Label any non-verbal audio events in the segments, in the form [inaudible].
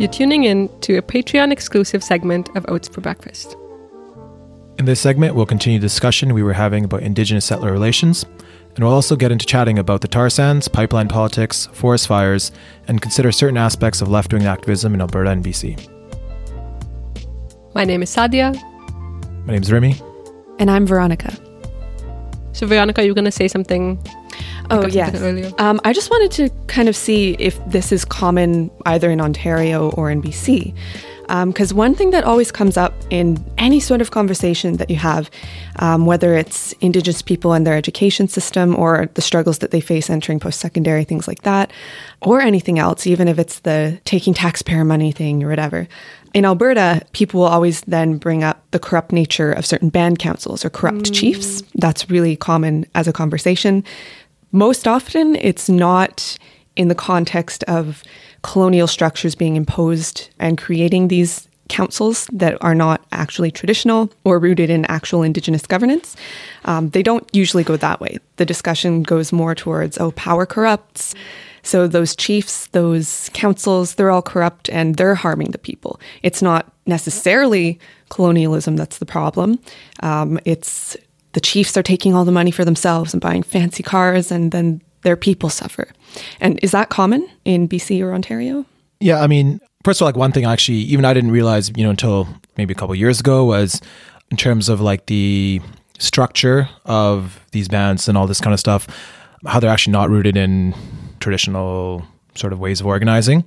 You're tuning in to a Patreon exclusive segment of Oats for Breakfast. In this segment, we'll continue the discussion we were having about Indigenous settler relations, and we'll also get into chatting about the tar sands, pipeline politics, forest fires, and consider certain aspects of left wing activism in Alberta and BC. My name is Sadia. My name is Remy. And I'm Veronica. So, Veronica, you were going to say something Oh, yeah. Um, I just wanted to kind of see if this is common either in Ontario or in BC. Because um, one thing that always comes up in any sort of conversation that you have, um, whether it's Indigenous people and their education system or the struggles that they face entering post secondary, things like that, or anything else, even if it's the taking taxpayer money thing or whatever. In Alberta, people will always then bring up the corrupt nature of certain band councils or corrupt mm. chiefs. That's really common as a conversation. Most often, it's not in the context of colonial structures being imposed and creating these councils that are not actually traditional or rooted in actual Indigenous governance. Um, they don't usually go that way. The discussion goes more towards, oh, power corrupts. So those chiefs, those councils, they're all corrupt and they're harming the people. It's not necessarily colonialism that's the problem. Um, it's the chiefs are taking all the money for themselves and buying fancy cars, and then their people suffer. And is that common in BC or Ontario? Yeah, I mean, first of all, like one thing actually, even I didn't realize, you know, until maybe a couple years ago was in terms of like the structure of these bands and all this kind of stuff, how they're actually not rooted in traditional sort of ways of organizing.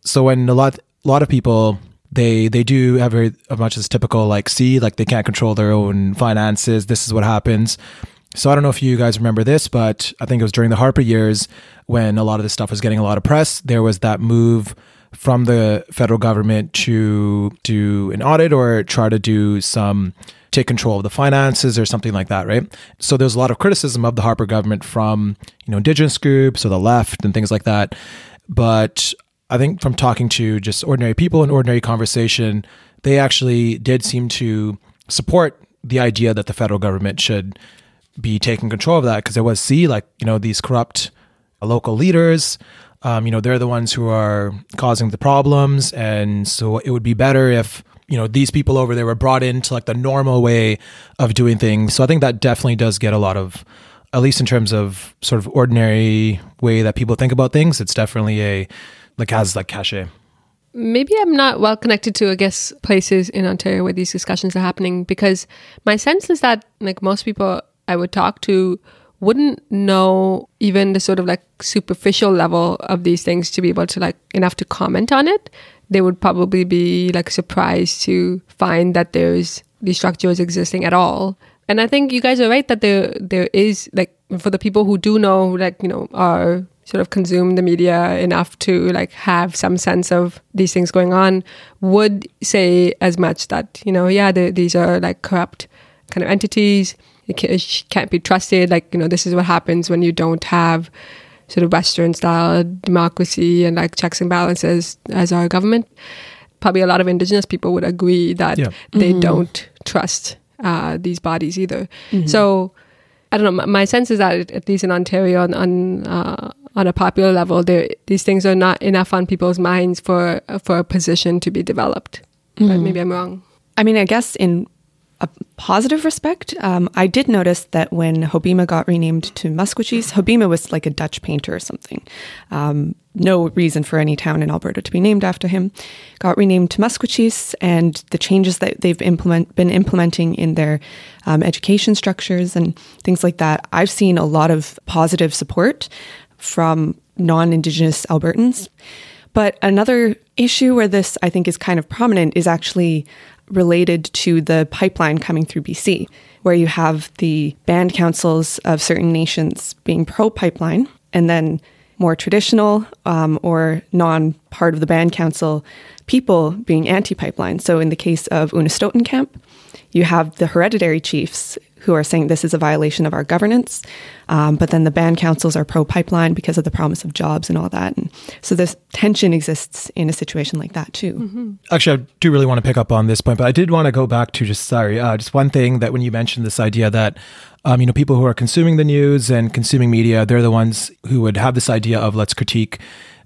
So when a lot, a lot of people they they do have very much as typical like see like they can't control their own finances this is what happens so i don't know if you guys remember this but i think it was during the harper years when a lot of this stuff was getting a lot of press there was that move from the federal government to do an audit or try to do some take control of the finances or something like that right? So there's a lot of criticism of the harper government from you know indigenous groups or the left and things like that. But I think from talking to just ordinary people in ordinary conversation, they actually did seem to support the idea that the federal government should be taking control of that because it was see like you know these corrupt local leaders um, you know they're the ones who are causing the problems. And so it would be better if you know these people over there were brought into like the normal way of doing things so i think that definitely does get a lot of at least in terms of sort of ordinary way that people think about things it's definitely a like has like cachet. Maybe I'm not well connected to, I guess, places in Ontario where these discussions are happening because my sense is that like most people I would talk to wouldn't know even the sort of like superficial level of these things to be able to like enough to comment on it. They would probably be like surprised to find that there's these structures existing at all. And I think you guys are right that there there is like for the people who do know like you know are sort of consume the media enough to like have some sense of these things going on would say as much that you know yeah these are like corrupt kind of entities it can't be trusted like you know this is what happens when you don't have sort of western style democracy and like checks and balances as our government probably a lot of indigenous people would agree that yeah. they mm-hmm. don't trust uh, these bodies either mm-hmm. so I don't know. My sense is that at least in Ontario, on, on uh, on a popular level, these things are not enough on people's minds for for a position to be developed. Mm. But maybe I'm wrong. I mean, I guess in a positive respect, um, I did notice that when Hobbema got renamed to Maskwacis, Hobbema was like a Dutch painter or something. Um, no reason for any town in Alberta to be named after him. Got renamed to Maskwacis, and the changes that they've implement, been implementing in their um, education structures and things like that, I've seen a lot of positive support from non Indigenous Albertans. But another issue where this, I think, is kind of prominent is actually related to the pipeline coming through BC, where you have the band councils of certain nations being pro pipeline, and then more traditional um, or non part of the band council people being anti pipeline. So, in the case of Unist'ot'en Camp, you have the hereditary chiefs who are saying this is a violation of our governance. Um, but then the band councils are pro pipeline because of the promise of jobs and all that. And so this tension exists in a situation like that too. Mm-hmm. Actually, I do really want to pick up on this point, but I did want to go back to just, sorry, uh, just one thing that when you mentioned this idea that um, you know, people who are consuming the news and consuming media, they're the ones who would have this idea of let's critique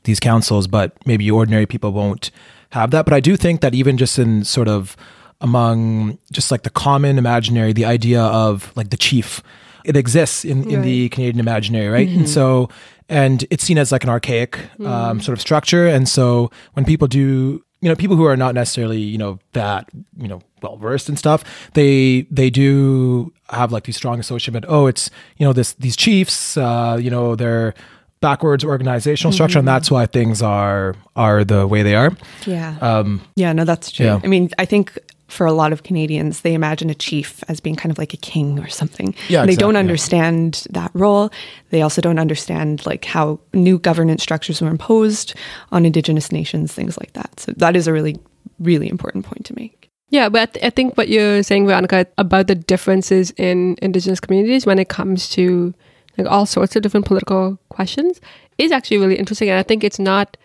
these councils, but maybe ordinary people won't have that. But I do think that even just in sort of among just like the common imaginary, the idea of like the chief, it exists in, right. in the Canadian imaginary, right? Mm-hmm. And so, and it's seen as like an archaic um, mm. sort of structure. And so when people do you know people who are not necessarily you know that you know well versed and stuff they they do have like these strong association oh it's you know this these chiefs uh you know they're backwards organizational mm-hmm. structure and that's why things are are the way they are yeah um yeah no that's true yeah. i mean i think for a lot of Canadians, they imagine a chief as being kind of like a king or something. Yeah, they exactly, don't understand yeah. that role. They also don't understand like how new governance structures were imposed on Indigenous nations, things like that. So that is a really, really important point to make. Yeah, but I, th- I think what you're saying, Veronica, about the differences in Indigenous communities when it comes to like all sorts of different political questions is actually really interesting. And I think it's not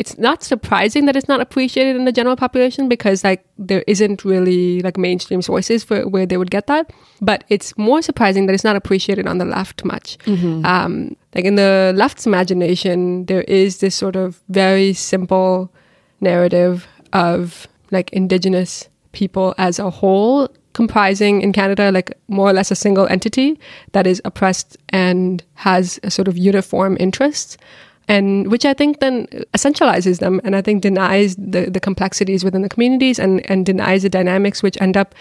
it's not surprising that it's not appreciated in the general population because like there isn't really like mainstream sources for where they would get that. But it's more surprising that it's not appreciated on the left much. Mm-hmm. um, like in the left's imagination there is this sort of very simple narrative of like indigenous people as a whole comprising in Canada like more or less a single entity that is oppressed and has a sort of uniform interests and which I think then essentializes them and I think denies the, the complexities within the communities and, and denies the dynamics which end up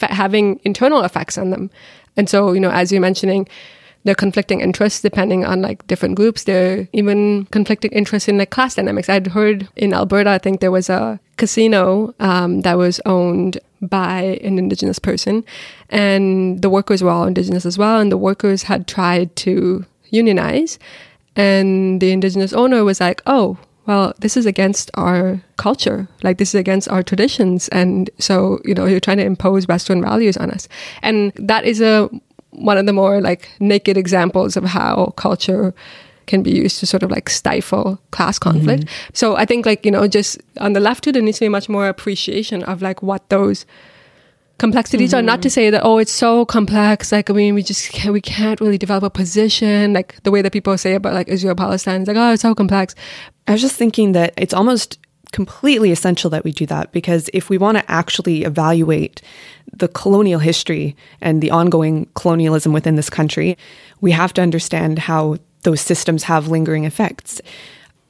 having internal effects on them. And so, you know, as you're mentioning, there are conflicting interests depending on like different groups. There are even conflicting interests in like class dynamics. I'd heard in Alberta, I think there was a casino um, that was owned by an indigenous person, and the workers were all indigenous as well. And the workers had tried to unionize, and the indigenous owner was like, oh, well, this is against our culture. Like, this is against our traditions. And so, you know, you're trying to impose Western values on us. And that is a one of the more like naked examples of how culture can be used to sort of like stifle class conflict. Mm-hmm. So I think like, you know, just on the left too, there needs to be much more appreciation of like what those complexities mm-hmm. are not to say that oh it's so complex like i mean we just can't, we can't really develop a position like the way that people say about like israel palestine is like oh it's so complex i was just thinking that it's almost completely essential that we do that because if we want to actually evaluate the colonial history and the ongoing colonialism within this country we have to understand how those systems have lingering effects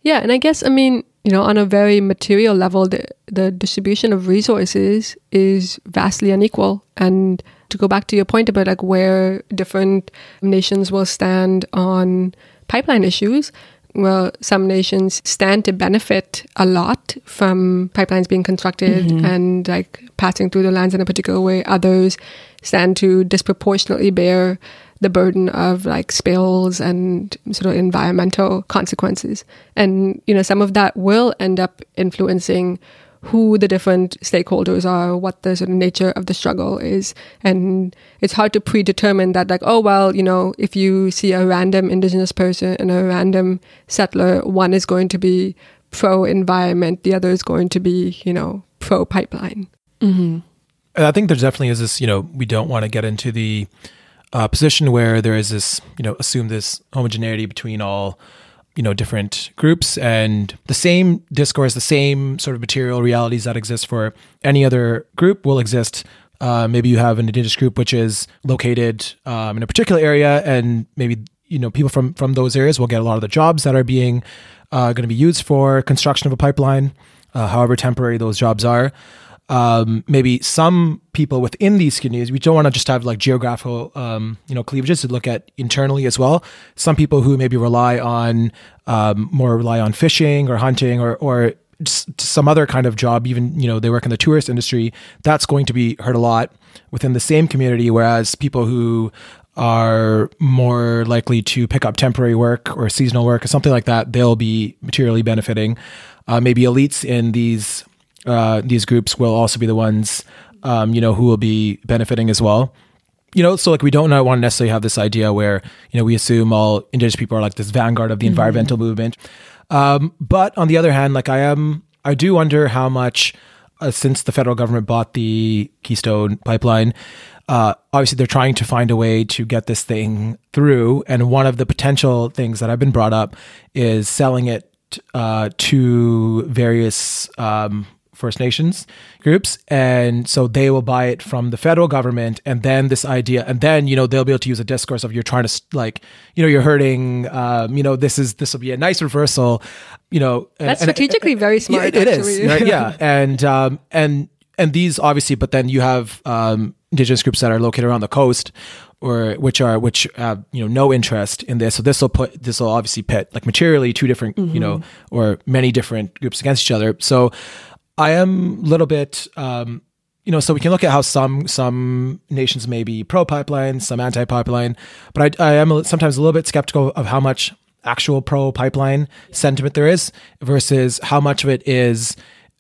yeah and i guess i mean you know, on a very material level, the, the distribution of resources is vastly unequal. And to go back to your point about like where different nations will stand on pipeline issues, well, some nations stand to benefit a lot from pipelines being constructed mm-hmm. and like passing through the lands in a particular way. Others stand to disproportionately bear the burden of like spills and sort of environmental consequences. And, you know, some of that will end up influencing who the different stakeholders are, what the sort of nature of the struggle is. And it's hard to predetermine that, like, oh, well, you know, if you see a random indigenous person and a random settler, one is going to be pro environment, the other is going to be, you know, pro pipeline. Mm-hmm. I think there definitely is this, you know, we don't want to get into the uh, position where there is this, you know, assume this homogeneity between all, you know, different groups and the same discourse, the same sort of material realities that exist for any other group will exist. Uh, maybe you have an indigenous group which is located um, in a particular area, and maybe you know people from from those areas will get a lot of the jobs that are being uh, going to be used for construction of a pipeline, uh, however temporary those jobs are um, maybe some people within these communities, we don't want to just have like geographical, um, you know, cleavages to look at internally as well. Some people who maybe rely on um, more rely on fishing or hunting or or some other kind of job, even you know they work in the tourist industry. That's going to be hurt a lot within the same community. Whereas people who are more likely to pick up temporary work or seasonal work or something like that, they'll be materially benefiting. Uh, maybe elites in these uh, these groups will also be the ones, um, you know, who will be benefiting as well. You know, so like we don't want to necessarily have this idea where you know we assume all indigenous people are like this vanguard of the mm-hmm. environmental movement. Um, but on the other hand, like I am, I do wonder how much uh, since the federal government bought the Keystone pipeline, uh, obviously they're trying to find a way to get this thing through. And one of the potential things that I've been brought up is selling it uh, to various um, First Nations groups. And so they will buy it from the federal government. And then this idea, and then, you know, they'll be able to use a discourse of you're trying to, like, you know, you're hurting, um, you know, this is, this will be a nice reversal, you know. That's and, strategically and, very smart. Yeah, it is, right? [laughs] yeah. And, um, and, and these obviously, but then you have um, indigenous groups that are located around the coast or which are which have you know no interest in this so this will put this will obviously pit like materially two different mm-hmm. you know mm-hmm. or many different groups against each other so I am a little bit, um, you know, so we can look at how some some nations may be pro pipeline, some anti pipeline, but I, I am sometimes a little bit skeptical of how much actual pro pipeline sentiment there is versus how much of it is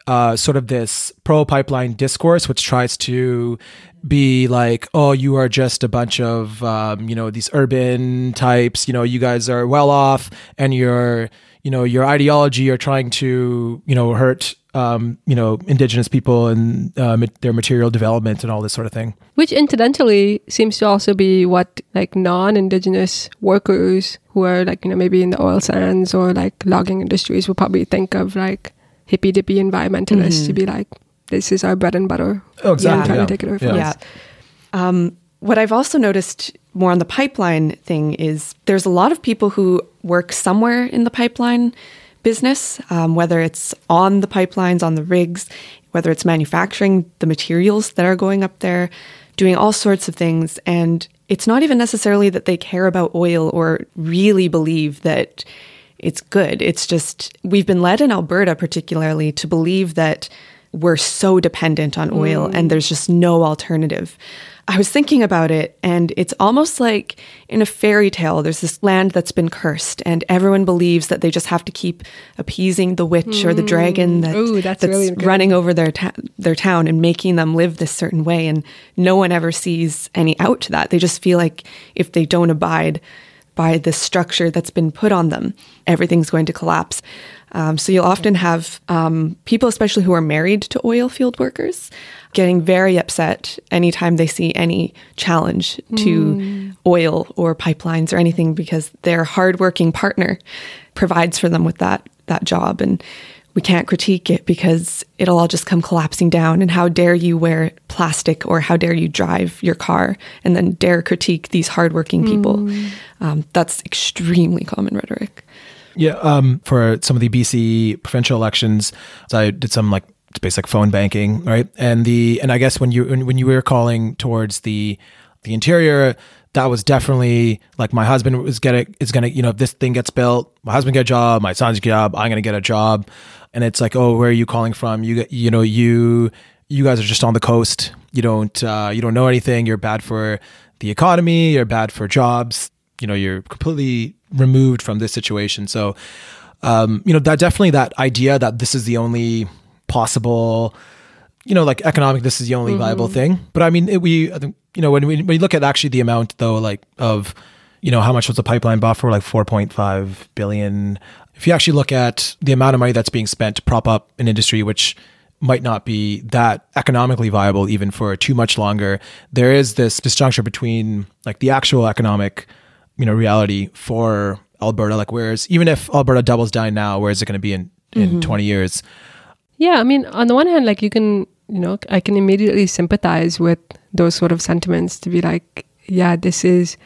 uh, sort of this pro pipeline discourse, which tries to be like, oh, you are just a bunch of, um, you know, these urban types, you know, you guys are well off and your, you know, your ideology are trying to, you know, hurt um, you know, indigenous people and uh, their material development and all this sort of thing. Which incidentally seems to also be what like non-indigenous workers who are like you know maybe in the oil sands or like logging industries will probably think of like hippy dippy environmentalists mm-hmm. to be like, this is our bread and butter. Oh, exactly. Trying yeah. to take it over yeah. yeah. Um, what I've also noticed more on the pipeline thing is there's a lot of people who work somewhere in the pipeline business, um, whether it's on the pipelines, on the rigs, whether it's manufacturing the materials that are going up there, doing all sorts of things. And it's not even necessarily that they care about oil or really believe that it's good. It's just we've been led in Alberta, particularly, to believe that we're so dependent on oil mm. and there's just no alternative. I was thinking about it, and it's almost like in a fairy tale, there's this land that's been cursed, and everyone believes that they just have to keep appeasing the witch mm. or the dragon that, Ooh, that's, that's really running over their, ta- their town and making them live this certain way. And no one ever sees any out to that. They just feel like if they don't abide by the structure that's been put on them, everything's going to collapse. Um, so you'll often have um, people, especially who are married to oil field workers, getting very upset anytime they see any challenge to mm. oil or pipelines or anything because their hardworking partner provides for them with that that job and we can't critique it because it'll all just come collapsing down. And how dare you wear plastic or how dare you drive your car and then dare critique these hardworking people? Mm. Um, that's extremely common rhetoric. Yeah, um, for some of the BC provincial elections, so I did some like basic phone banking, right? And the and I guess when you when you were calling towards the the interior, that was definitely like my husband was getting is gonna you know if this thing gets built, my husband get a job, my son's job, I'm gonna get a job, and it's like oh where are you calling from? You get you know you you guys are just on the coast. You don't uh, you don't know anything. You're bad for the economy. You're bad for jobs. You know you're completely removed from this situation. So, um, you know, that definitely that idea that this is the only possible, you know, like economic, this is the only mm-hmm. viable thing. But I mean, it, we, you know, when we, when we look at actually the amount though, like of, you know, how much was the pipeline bought for? Like 4.5 billion. If you actually look at the amount of money that's being spent to prop up an industry, which might not be that economically viable even for too much longer, there is this disjuncture between like the actual economic you know reality for Alberta. Like, whereas even if Alberta doubles down now, where is it going to be in in mm-hmm. twenty years? Yeah, I mean, on the one hand, like you can, you know, I can immediately sympathize with those sort of sentiments to be like, yeah, this is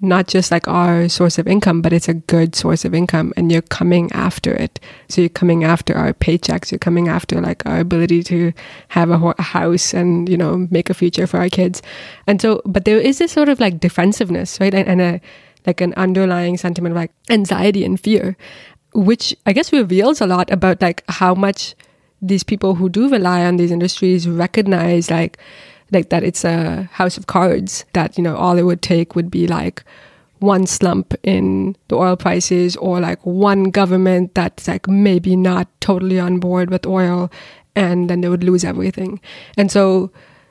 not just like our source of income, but it's a good source of income and you're coming after it. So you're coming after our paychecks, you're coming after like our ability to have a, house and, you know, make a future for our kids. And so, but there is this sort of like defensiveness, right? And, and a, like an underlying sentiment of like anxiety and fear, which I guess reveals a lot about like how much these people who do rely on these industries recognize like, like that it's a house of cards that you know all it would take would be like one slump in the oil prices or like one government that's like maybe not totally on board with oil and then they would lose everything. And so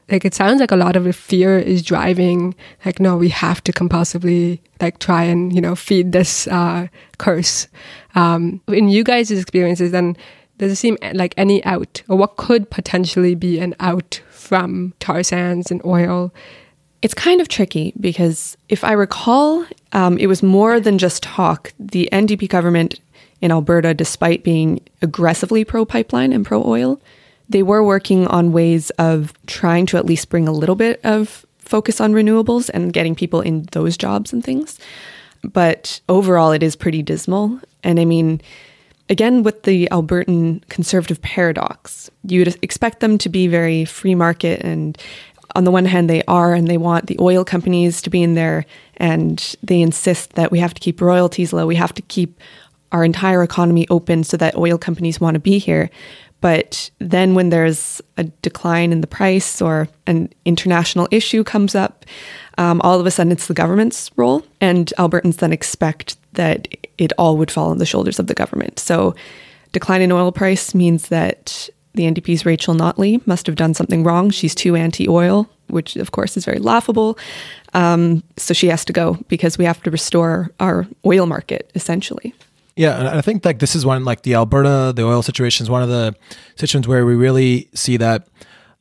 like it sounds like a lot of the fear is driving like no we have to compulsively like try and you know feed this uh, curse. Um, in you guys' experiences then does it seem like any out, or what could potentially be an out from tar sands and oil? It's kind of tricky because if I recall, um, it was more than just talk. The NDP government in Alberta, despite being aggressively pro pipeline and pro oil, they were working on ways of trying to at least bring a little bit of focus on renewables and getting people in those jobs and things. But overall, it is pretty dismal. And I mean, again, with the Albertan conservative paradox, you'd expect them to be very free market. And on the one hand, they are, and they want the oil companies to be in there. And they insist that we have to keep royalties low. We have to keep our entire economy open so that oil companies want to be here. But then when there's a decline in the price or an international issue comes up, um, all of a sudden it's the government's role. And Albertans then expect that it all would fall on the shoulders of the government. So decline in oil price means that the NDP's Rachel Notley must have done something wrong. She's too anti oil, which of course is very laughable. Um, so she has to go because we have to restore our oil market essentially. Yeah, and I think like this is one like the Alberta, the oil situation is one of the situations where we really see that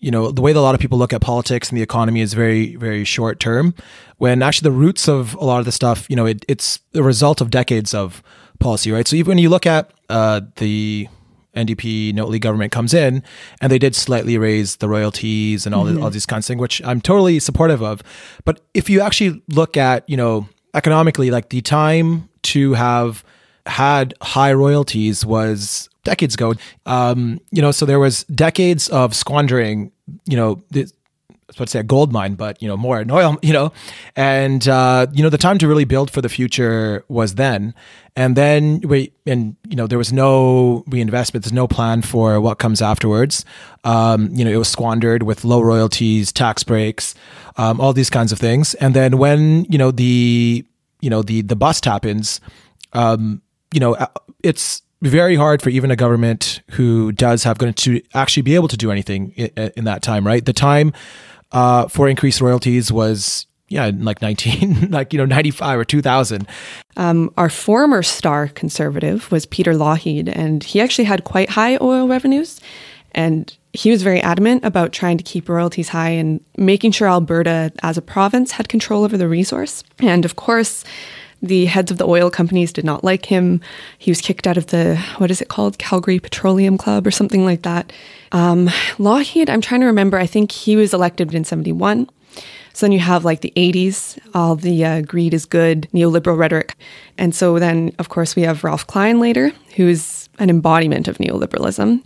you know the way that a lot of people look at politics and the economy is very very short term. When actually the roots of a lot of the stuff you know it, it's the result of decades of policy right? So even when you look at uh, the NDP Notley government comes in and they did slightly raise the royalties and all, mm-hmm. all these kinds of things which I'm totally supportive of. But if you actually look at you know economically like the time to have had high royalties was decades ago. Um, you know, so there was decades of squandering, you know, the, I was about to say a gold mine, but you know, more an oil, [laughs] you know, and uh, you know, the time to really build for the future was then. And then we, and you know, there was no reinvestment. There's no plan for what comes afterwards. Um, you know, it was squandered with low royalties, tax breaks, um, all these kinds of things. And then when you know the, you know, the the bust happens, um, you know, uh, it's very hard for even a government who does have going to actually be able to do anything in, in that time, right? The time uh, for increased royalties was yeah, like 19, [laughs] like, you know, 95 or 2000. Um, our former star conservative was Peter Lougheed, and he actually had quite high oil revenues. And he was very adamant about trying to keep royalties high and making sure Alberta as a province had control over the resource. And of course, the heads of the oil companies did not like him. He was kicked out of the, what is it called? Calgary Petroleum Club or something like that. Um, Lougheed, I'm trying to remember, I think he was elected in 71. So then you have like the 80s, all the uh, greed is good, neoliberal rhetoric. And so then, of course, we have Ralph Klein later, who's an embodiment of neoliberalism.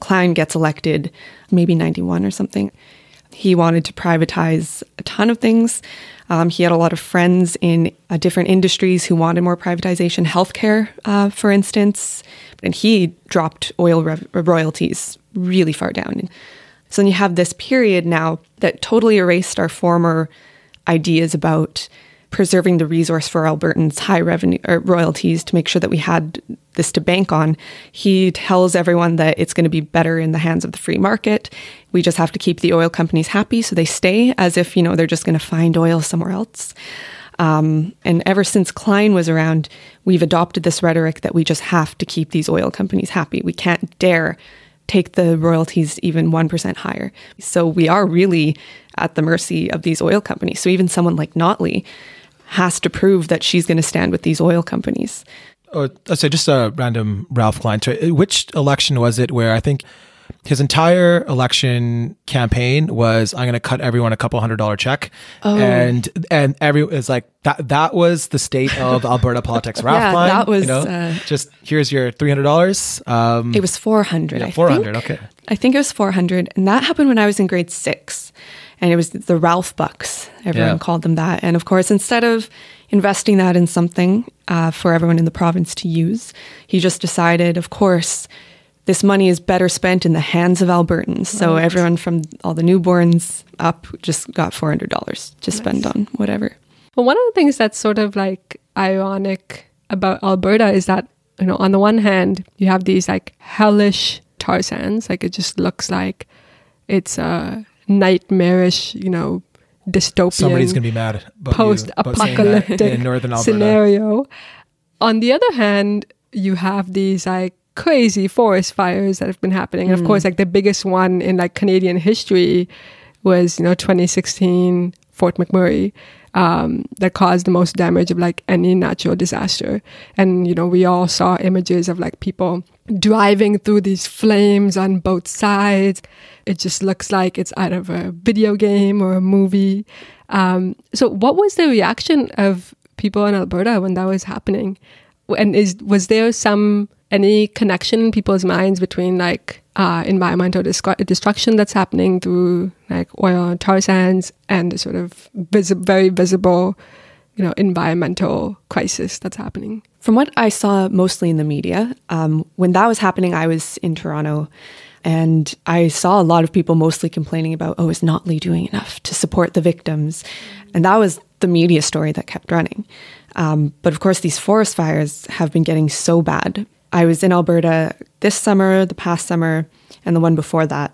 Klein gets elected maybe 91 or something. He wanted to privatize a ton of things. Um, he had a lot of friends in uh, different industries who wanted more privatization, healthcare, uh, for instance, and he dropped oil rev- royalties really far down. So then you have this period now that totally erased our former ideas about preserving the resource for Albertans' high revenue royalties to make sure that we had this to bank on. He tells everyone that it's going to be better in the hands of the free market. We just have to keep the oil companies happy so they stay as if, you know, they're just going to find oil somewhere else. Um, and ever since Klein was around, we've adopted this rhetoric that we just have to keep these oil companies happy. We can't dare take the royalties even 1% higher. So we are really at the mercy of these oil companies. So even someone like Notley has to prove that she's going to stand with these oil companies. Oh, let's say just a random Ralph Klein. Which election was it where I think his entire election campaign was I'm going to cut everyone a couple hundred dollar check, oh. and and every it's like that that was the state of Alberta politics. [laughs] Ralph yeah, Klein, that was you know, uh, just here's your three hundred dollars. Um, it was four hundred. Yeah, four hundred. Okay. I think it was four hundred, and that happened when I was in grade six and it was the Ralph Bucks. Everyone yeah. called them that. And of course, instead of investing that in something uh, for everyone in the province to use, he just decided, of course, this money is better spent in the hands of Albertans. So right. everyone from all the newborns up just got four hundred dollars to nice. spend on whatever. Well, one of the things that's sort of like ironic about Alberta is that you know on the one hand you have these like hellish tar sands, like it just looks like it's a nightmarish, you know, dystopian. Somebody's gonna be mad. Post-apocalyptic in Northern Alberta. scenario. On the other hand, you have these like crazy forest fires that have been happening. Mm. And of course, like the biggest one in like Canadian history was, you know, 2016 Fort McMurray um, that caused the most damage of like any natural disaster. And, you know, we all saw images of like people driving through these flames on both sides. It just looks like it's out of a video game or a movie. Um, so, what was the reaction of people in Alberta when that was happening? And is was there some any connection in people's minds between like uh, environmental destruction that's happening through like oil and tar sands and the sort of vis- very visible, you know, environmental crisis that's happening. From what I saw mostly in the media, um, when that was happening, I was in Toronto. And I saw a lot of people mostly complaining about, oh, is Notley doing enough to support the victims? And that was the media story that kept running. Um, but of course, these forest fires have been getting so bad I was in Alberta this summer, the past summer, and the one before that.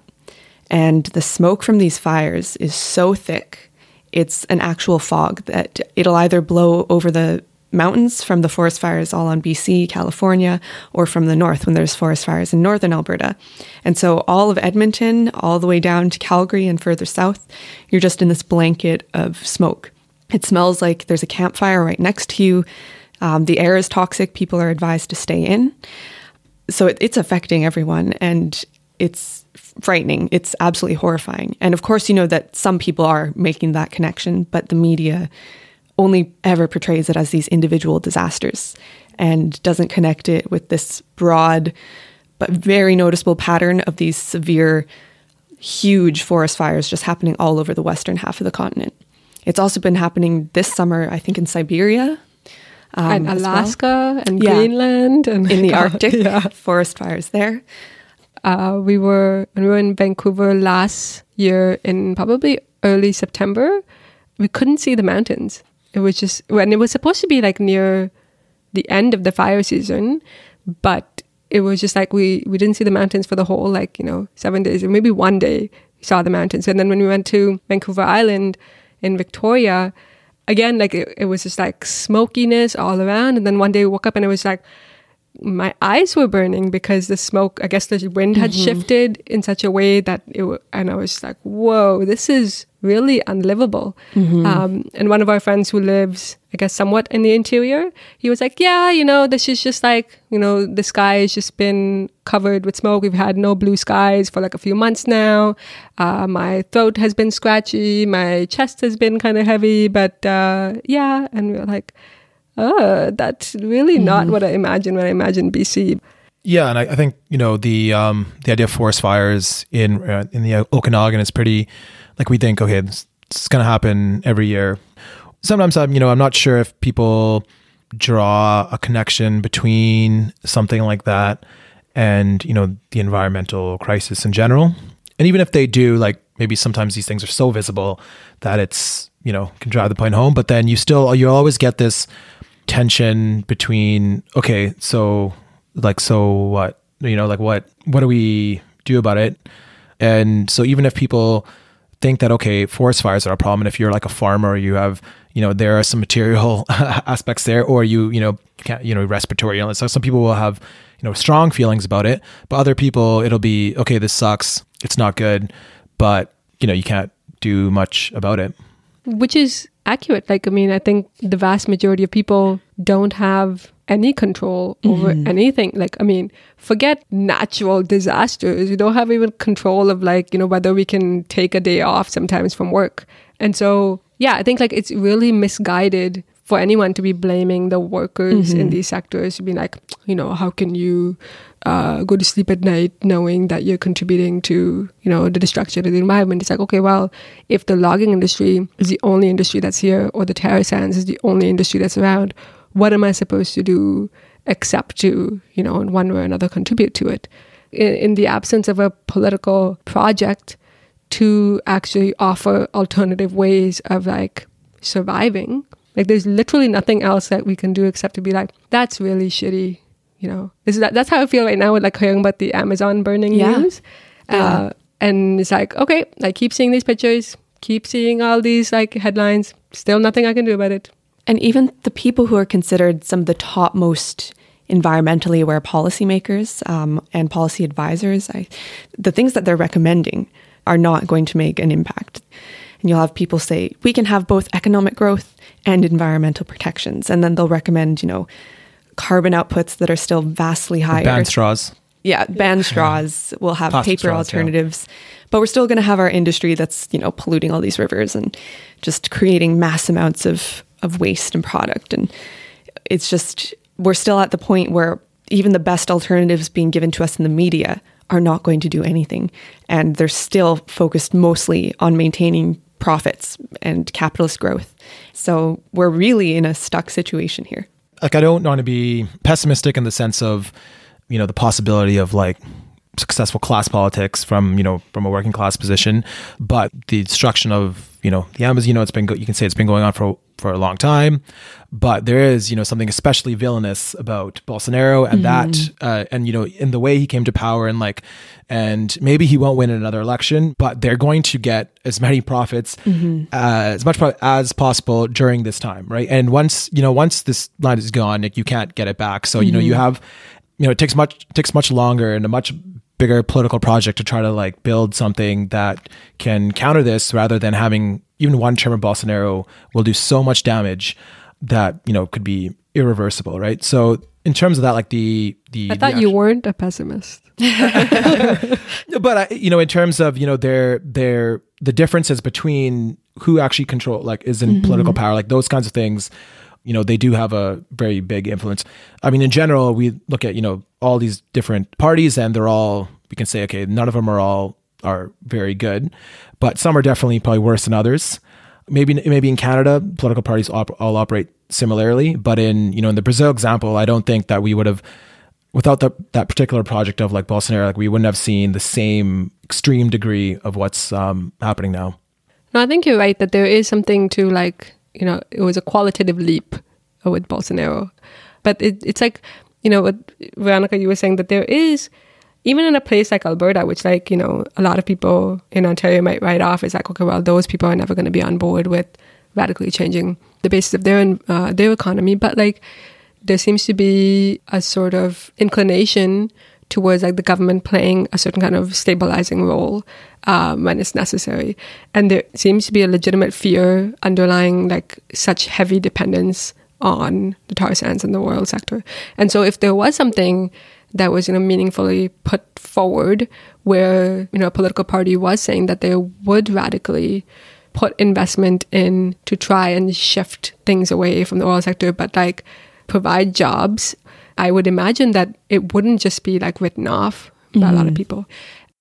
And the smoke from these fires is so thick, it's an actual fog that it'll either blow over the mountains from the forest fires all on BC, California, or from the north when there's forest fires in northern Alberta. And so all of Edmonton, all the way down to Calgary and further south, you're just in this blanket of smoke. It smells like there's a campfire right next to you. Um, the air is toxic. People are advised to stay in. So it, it's affecting everyone and it's frightening. It's absolutely horrifying. And of course, you know that some people are making that connection, but the media only ever portrays it as these individual disasters and doesn't connect it with this broad but very noticeable pattern of these severe, huge forest fires just happening all over the western half of the continent. It's also been happening this summer, I think, in Siberia um, and Alaska well. and yeah. Greenland and in the [laughs] Arctic yeah. forest fires there. Uh, we were when we were in Vancouver last year in probably early September. We couldn't see the mountains. It was just when it was supposed to be like near the end of the fire season, but it was just like we we didn't see the mountains for the whole like you know seven days or maybe one day we saw the mountains and then when we went to Vancouver Island in Victoria again, like it, it was just like smokiness all around. And then one day we woke up and it was like my eyes were burning because the smoke, I guess the wind had mm-hmm. shifted in such a way that it, and I was like, whoa, this is really unlivable. Mm-hmm. Um, and one of our friends who lives, I guess, somewhat in the interior, he was like, yeah, you know, this is just like, you know, the sky has just been covered with smoke. We've had no blue skies for like a few months now. Uh, my throat has been scratchy. My chest has been kind of heavy, but uh, yeah. And we were like, oh, that's really mm-hmm. not what I imagined when I imagined BC. Yeah, and I, I, think you know the um, the idea of forest fires in uh, in the Okanagan is pretty like we think, okay, this, this is going to happen every year. Sometimes I'm, you know, I'm not sure if people draw a connection between something like that and, you know, the environmental crisis in general. And even if they do, like maybe sometimes these things are so visible that it's, you know, can drive the point home, but then you still you always get this tension between okay, so like so what? You know, like what what do we do about it? And so even if people think that okay, forest fires are a problem, and if you're like a farmer, you have you know there are some material [laughs] aspects there, or you you know can't, you know respiratory illness. So some people will have you know strong feelings about it, but other people it'll be okay. This sucks. It's not good, but you know you can't do much about it. Which is accurate. Like I mean, I think the vast majority of people don't have any control over mm-hmm. anything. Like, I mean, forget natural disasters. You don't have even control of like, you know, whether we can take a day off sometimes from work. And so, yeah, I think like it's really misguided for anyone to be blaming the workers mm-hmm. in these sectors to be like, you know, how can you uh, go to sleep at night knowing that you're contributing to, you know, the destruction of the environment? It's like, okay, well, if the logging industry is the only industry that's here, or the tar sands is the only industry that's around, what am I supposed to do except to, you know, in one way or another contribute to it? In, in the absence of a political project to actually offer alternative ways of like surviving, like there's literally nothing else that we can do except to be like, that's really shitty. You know, this is that, that's how I feel right now with like hearing about the Amazon burning yeah. news. Yeah. Uh, and it's like, okay, I keep seeing these pictures, keep seeing all these like headlines, still nothing I can do about it. And even the people who are considered some of the top most environmentally aware policymakers um, and policy advisors, I, the things that they're recommending are not going to make an impact. And you'll have people say, we can have both economic growth and environmental protections. And then they'll recommend, you know, carbon outputs that are still vastly higher. Ban straws. Yeah, ban straws. We'll have Plastic paper straws, alternatives. Yeah. But we're still going to have our industry that's, you know, polluting all these rivers and just creating mass amounts of, of waste and product. And it's just, we're still at the point where even the best alternatives being given to us in the media are not going to do anything. And they're still focused mostly on maintaining profits and capitalist growth. So we're really in a stuck situation here. Like, I don't want to be pessimistic in the sense of, you know, the possibility of like successful class politics from, you know, from a working class position, but the destruction of, you know, the Amazon, you know, it's been, you can say it's been going on for for a long time. But there is, you know, something especially villainous about Bolsonaro and mm-hmm. that, uh, and you know, in the way he came to power, and like, and maybe he won't win another election, but they're going to get as many profits mm-hmm. uh, as much as possible during this time, right? And once you know, once this line is gone, like, you can't get it back. So mm-hmm. you know, you mm-hmm. have, you know, it takes much takes much longer and a much bigger political project to try to like build something that can counter this rather than having even one term of Bolsonaro will do so much damage that you know could be irreversible, right? So in terms of that, like the the I thought the you weren't a pessimist, [laughs] [laughs] but I, you know, in terms of you know their their the differences between who actually control like is in mm-hmm. political power, like those kinds of things. You know, they do have a very big influence. I mean, in general, we look at you know all these different parties, and they're all we can say, okay, none of them are all are very good, but some are definitely probably worse than others. Maybe maybe in Canada, political parties op- all operate similarly, but in you know in the Brazil example, I don't think that we would have without the, that particular project of like Bolsonaro, like we wouldn't have seen the same extreme degree of what's um, happening now. No, I think you're right that there is something to like you know it was a qualitative leap with Bolsonaro, but it, it's like you know what Veronica you were saying that there is even in a place like Alberta, which like, you know, a lot of people in Ontario might write off as like, okay, well, those people are never going to be on board with radically changing the basis of their, uh, their economy. But like, there seems to be a sort of inclination towards like the government playing a certain kind of stabilizing role um, when it's necessary. And there seems to be a legitimate fear underlying like such heavy dependence on the tar sands and the oil sector. And so if there was something that was you know meaningfully put forward where you know a political party was saying that they would radically put investment in to try and shift things away from the oil sector but like provide jobs i would imagine that it wouldn't just be like written off by mm-hmm. a lot of mm-hmm. people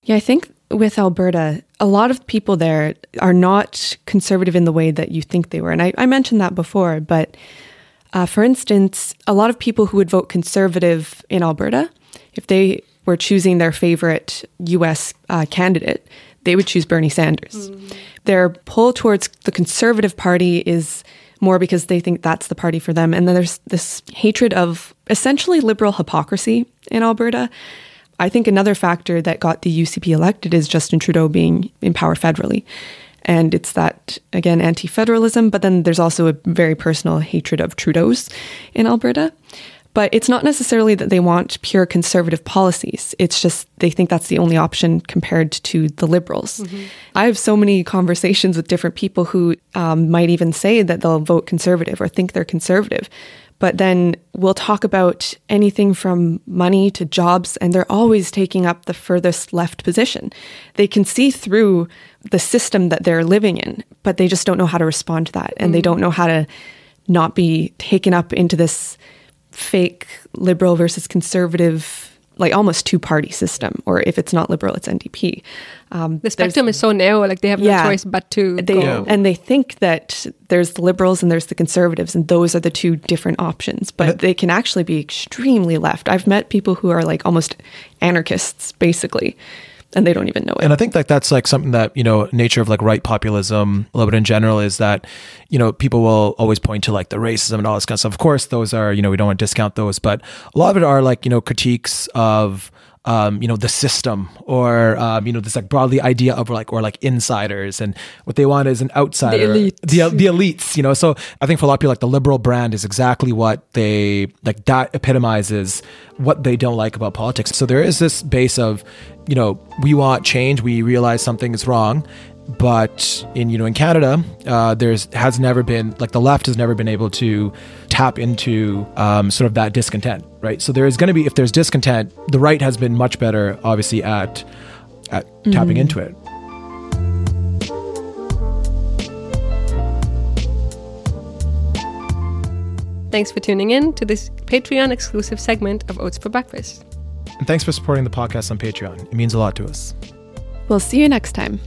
yeah i think with alberta a lot of people there are not conservative in the way that you think they were and i, I mentioned that before but uh, for instance, a lot of people who would vote conservative in Alberta if they were choosing their favorite US uh, candidate, they would choose Bernie Sanders. Mm. Their pull towards the Conservative Party is more because they think that's the party for them. And then there's this hatred of essentially liberal hypocrisy in Alberta. I think another factor that got the UCP elected is Justin Trudeau being in power federally. And it's that, again, anti federalism, but then there's also a very personal hatred of Trudeau's in Alberta. But it's not necessarily that they want pure conservative policies. It's just they think that's the only option compared to the liberals. Mm-hmm. I have so many conversations with different people who um, might even say that they'll vote conservative or think they're conservative. But then we'll talk about anything from money to jobs, and they're always taking up the furthest left position. They can see through the system that they're living in, but they just don't know how to respond to that. And mm-hmm. they don't know how to not be taken up into this fake liberal versus conservative like almost two party system, or if it's not liberal, it's NDP. Um, the spectrum is so narrow; like they have no choice but to they, go. And they think that there's the liberals and there's the conservatives, and those are the two different options. But they can actually be extremely left. I've met people who are like almost anarchists, basically and they don't even know it. And I think like that's like something that, you know, nature of like right populism a little bit in general is that, you know, people will always point to like the racism and all this kind of stuff. Of course, those are, you know, we don't want to discount those, but a lot of it are like, you know, critiques of um, you know, the system or, um, you know, this like broadly idea of like, or like insiders and what they want is an outsider. The elites. The, the elites, you know. So I think for a lot of people, like the liberal brand is exactly what they, like that epitomizes what they don't like about politics. So there is this base of, you know, we want change, we realize something is wrong but in you know in Canada, uh, there's has never been like the left has never been able to tap into um, sort of that discontent, right? So there is going to be if there's discontent, the right has been much better, obviously at at mm-hmm. tapping into it. Thanks for tuning in to this Patreon exclusive segment of Oats for Breakfast. And thanks for supporting the podcast on Patreon. It means a lot to us. We'll see you next time.